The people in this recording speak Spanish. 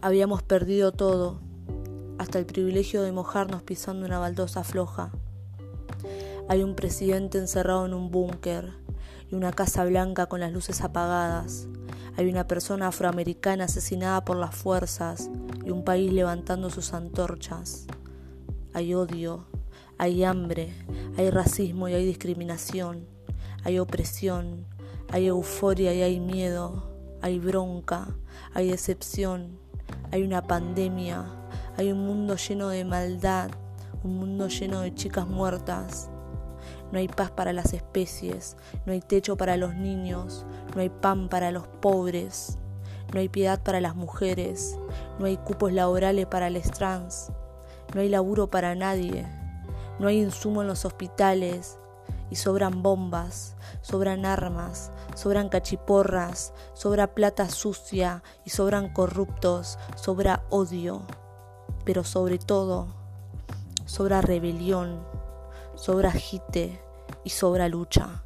Habíamos perdido todo, hasta el privilegio de mojarnos pisando una baldosa floja. Hay un presidente encerrado en un búnker y una casa blanca con las luces apagadas. Hay una persona afroamericana asesinada por las fuerzas y un país levantando sus antorchas. Hay odio, hay hambre, hay racismo y hay discriminación, hay opresión, hay euforia y hay miedo, hay bronca, hay decepción, hay una pandemia, hay un mundo lleno de maldad, un mundo lleno de chicas muertas, no hay paz para las especies, no hay techo para los niños, no hay pan para los pobres, no hay piedad para las mujeres, no hay cupos laborales para los trans, no hay laburo para nadie, no hay insumo en los hospitales y sobran bombas, sobran armas, sobran cachiporras, sobra plata sucia y sobran corruptos, sobra odio, pero sobre todo sobra rebelión sobra agite y sobra lucha.